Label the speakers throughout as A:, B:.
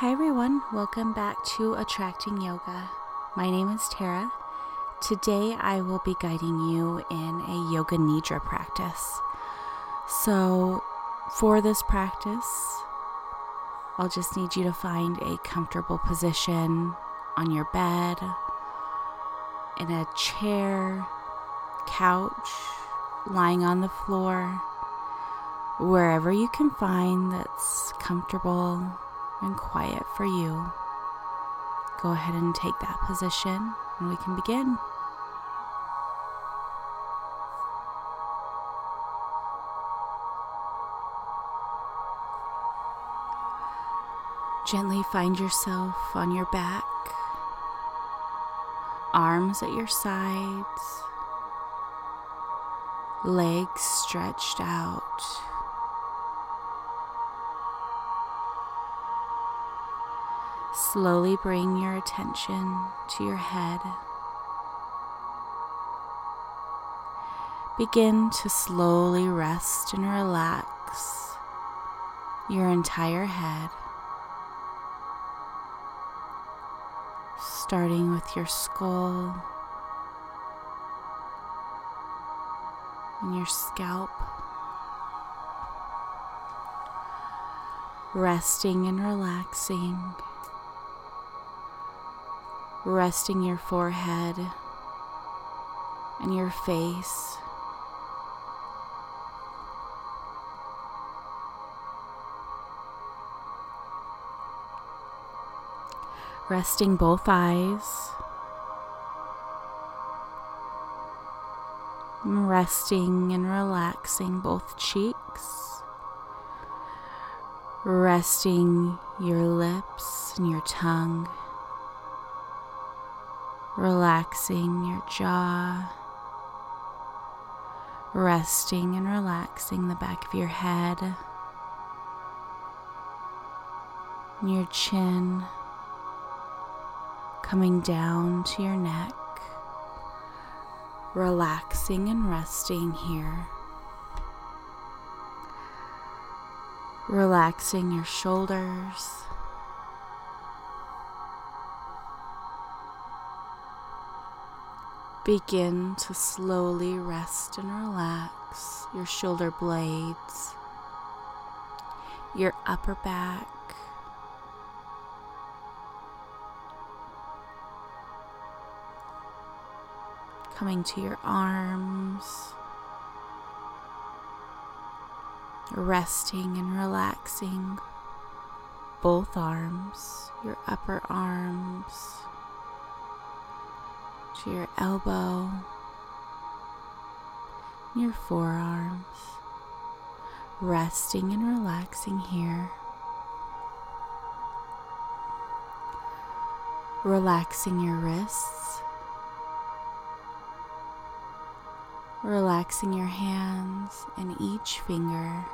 A: Hi, everyone. Welcome back to Attracting Yoga. My name is Tara. Today, I will be guiding you in a Yoga Nidra practice. So, for this practice, I'll just need you to find a comfortable position on your bed, in a chair, couch, lying on the floor, wherever you can find that's comfortable and quiet for you. Go ahead and take that position and we can begin. Gently find yourself on your back, arms at your sides, legs stretched out. Slowly bring your attention to your head. Begin to slowly rest and relax your entire head. Starting with your skull and your scalp. Resting and relaxing resting your forehead and your face. Resting both eyes. Resting and relaxing both cheeks. Resting your lips and your tongue relaxing your jaw, resting and relaxing the back of your head, your chin, coming down to your neck, relaxing and resting here. Relaxing your shoulders, Begin to slowly rest and relax your shoulder blades, your upper back, coming to your arms, resting and relaxing both arms, your upper arms to your elbow, your forearms, resting and relaxing here. Relaxing your wrists, relaxing your hands and each finger.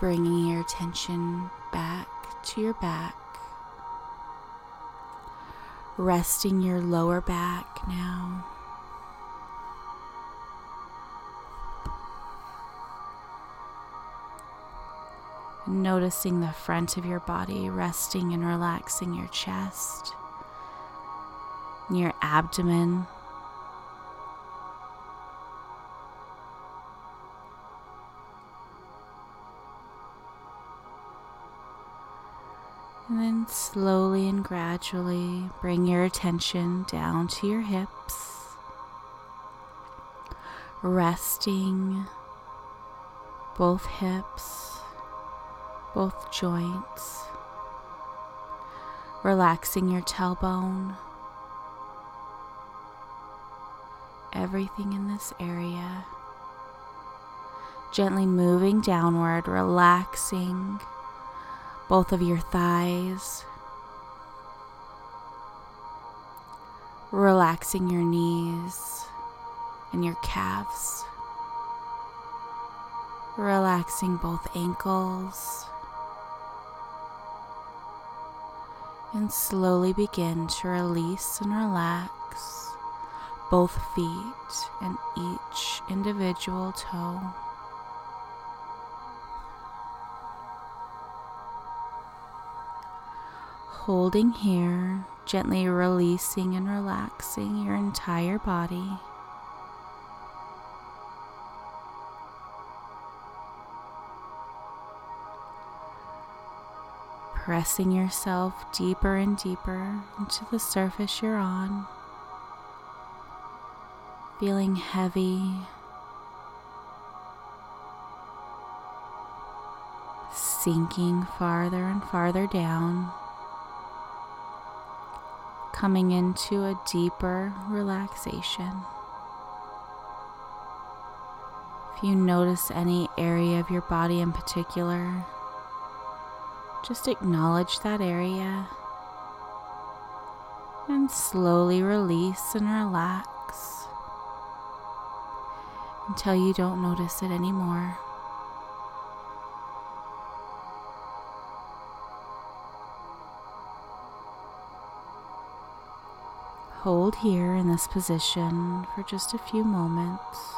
A: Bringing your attention back to your back, resting your lower back now. Noticing the front of your body, resting and relaxing your chest, your abdomen. Slowly and gradually bring your attention down to your hips, resting both hips, both joints, relaxing your tailbone, everything in this area. Gently moving downward, relaxing both of your thighs, relaxing your knees and your calves, relaxing both ankles, and slowly begin to release and relax both feet and each individual toe. Holding here, gently releasing and relaxing your entire body. Pressing yourself deeper and deeper into the surface you're on. Feeling heavy, sinking farther and farther down, coming into a deeper relaxation. If you notice any area of your body in particular, just acknowledge that area and slowly release and relax until you don't notice it anymore. Hold here in this position for just a few moments.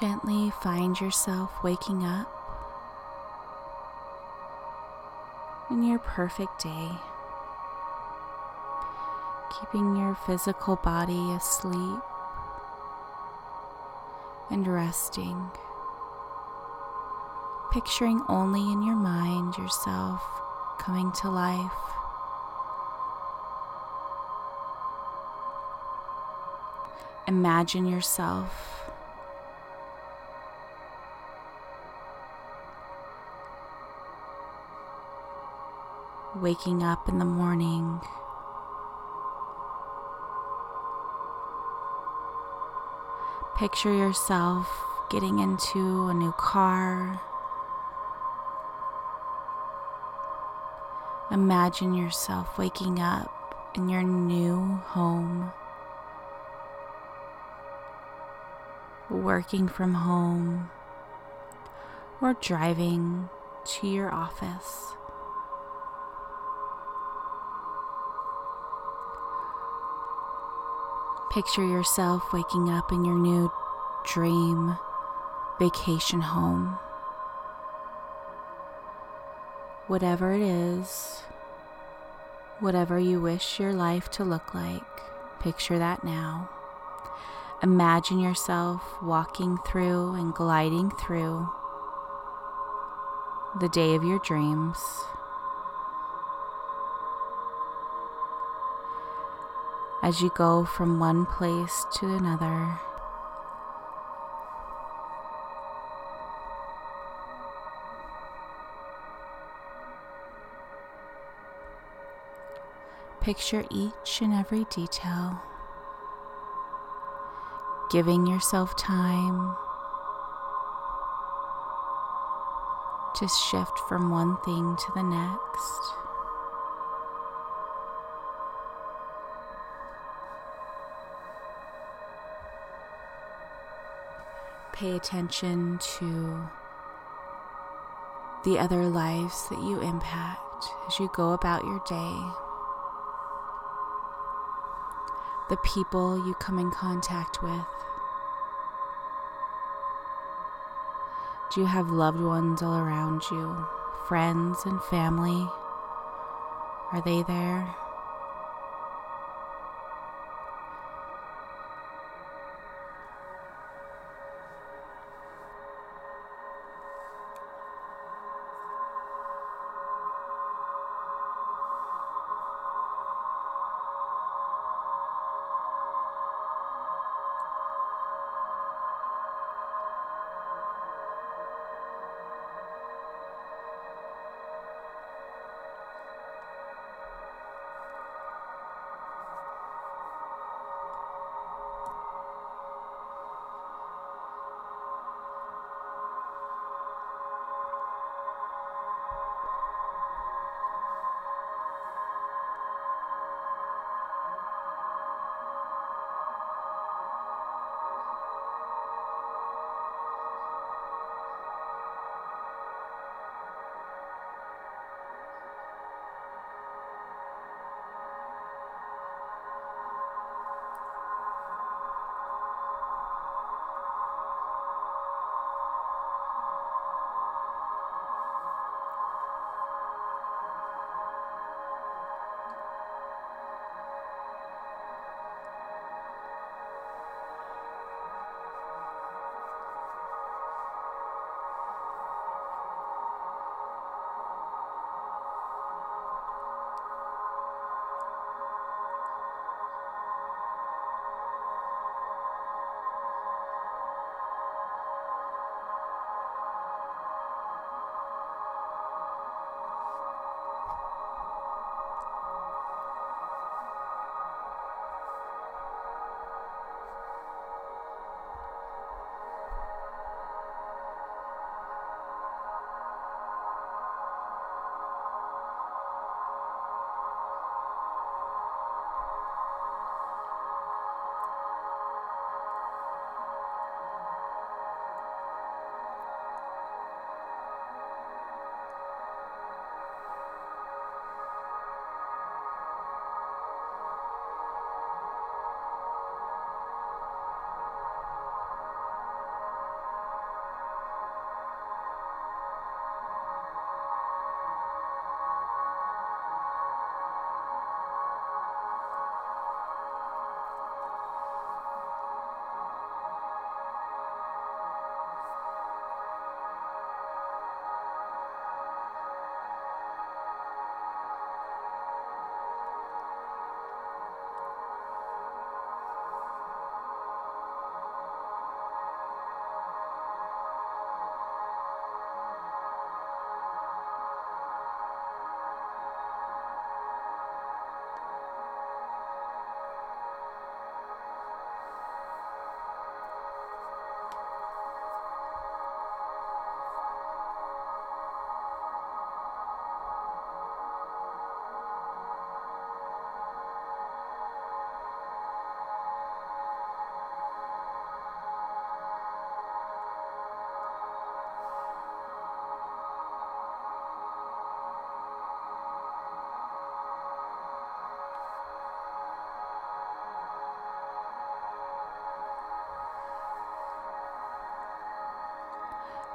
A: Gently find yourself waking up in your perfect day, keeping your physical body asleep and resting, picturing only in your mind yourself coming to life. Imagine yourself waking up in the morning. Picture yourself getting into a new car. Imagine yourself waking up in your new home, working from home, or driving to your office. Picture yourself waking up in your new dream vacation home. Whatever it is, whatever you wish your life to look like, picture that now. Imagine yourself walking through and gliding through the day of your dreams. As you go from one place to another, picture each and every detail, giving yourself time to shift from one thing to the next. Pay attention to the other lives that you impact as you go about your day, the people you come in contact with. Do you have loved ones all around you? Friends and family? Are they there?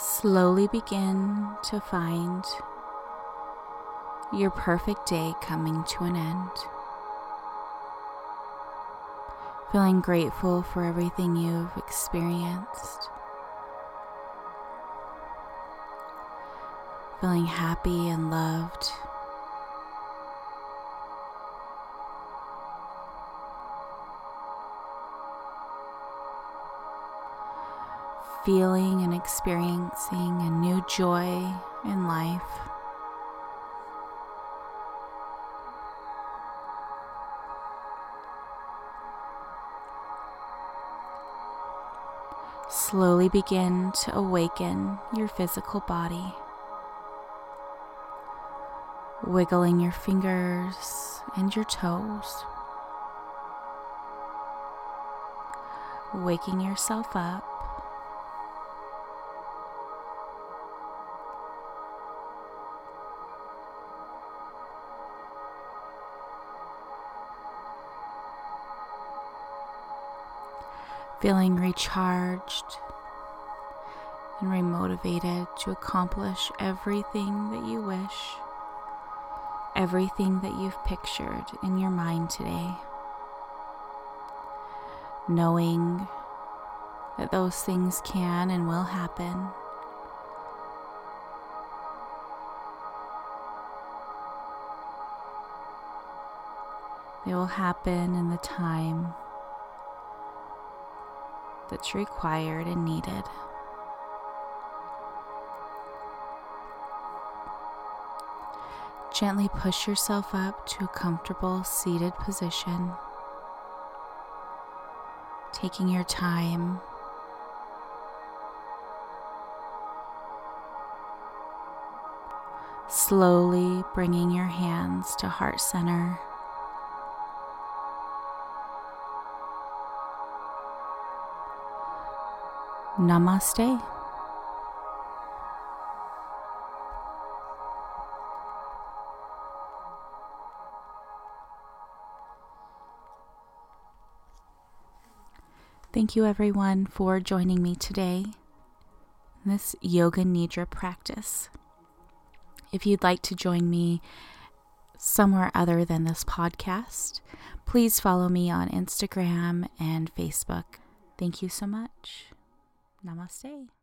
A: Slowly begin to find your perfect day coming to an end. Feeling grateful for everything you've experienced. Feeling happy and loved. Feeling and experiencing a new joy in life. Slowly begin to awaken your physical body, wiggling your fingers and your toes, waking yourself up. Feeling recharged and remotivated to accomplish everything that you wish, everything that you've pictured in your mind today. Knowing that those things can and will happen. They will happen in the time that's required and needed. Gently push yourself up to a comfortable seated position, taking your time. Slowly bringing your hands to heart center. Namaste. Thank you, everyone, for joining me today in this Yoga Nidra practice. If you'd like to join me somewhere other than this podcast, please follow me on Instagram and Facebook. Thank you so much. Namaste.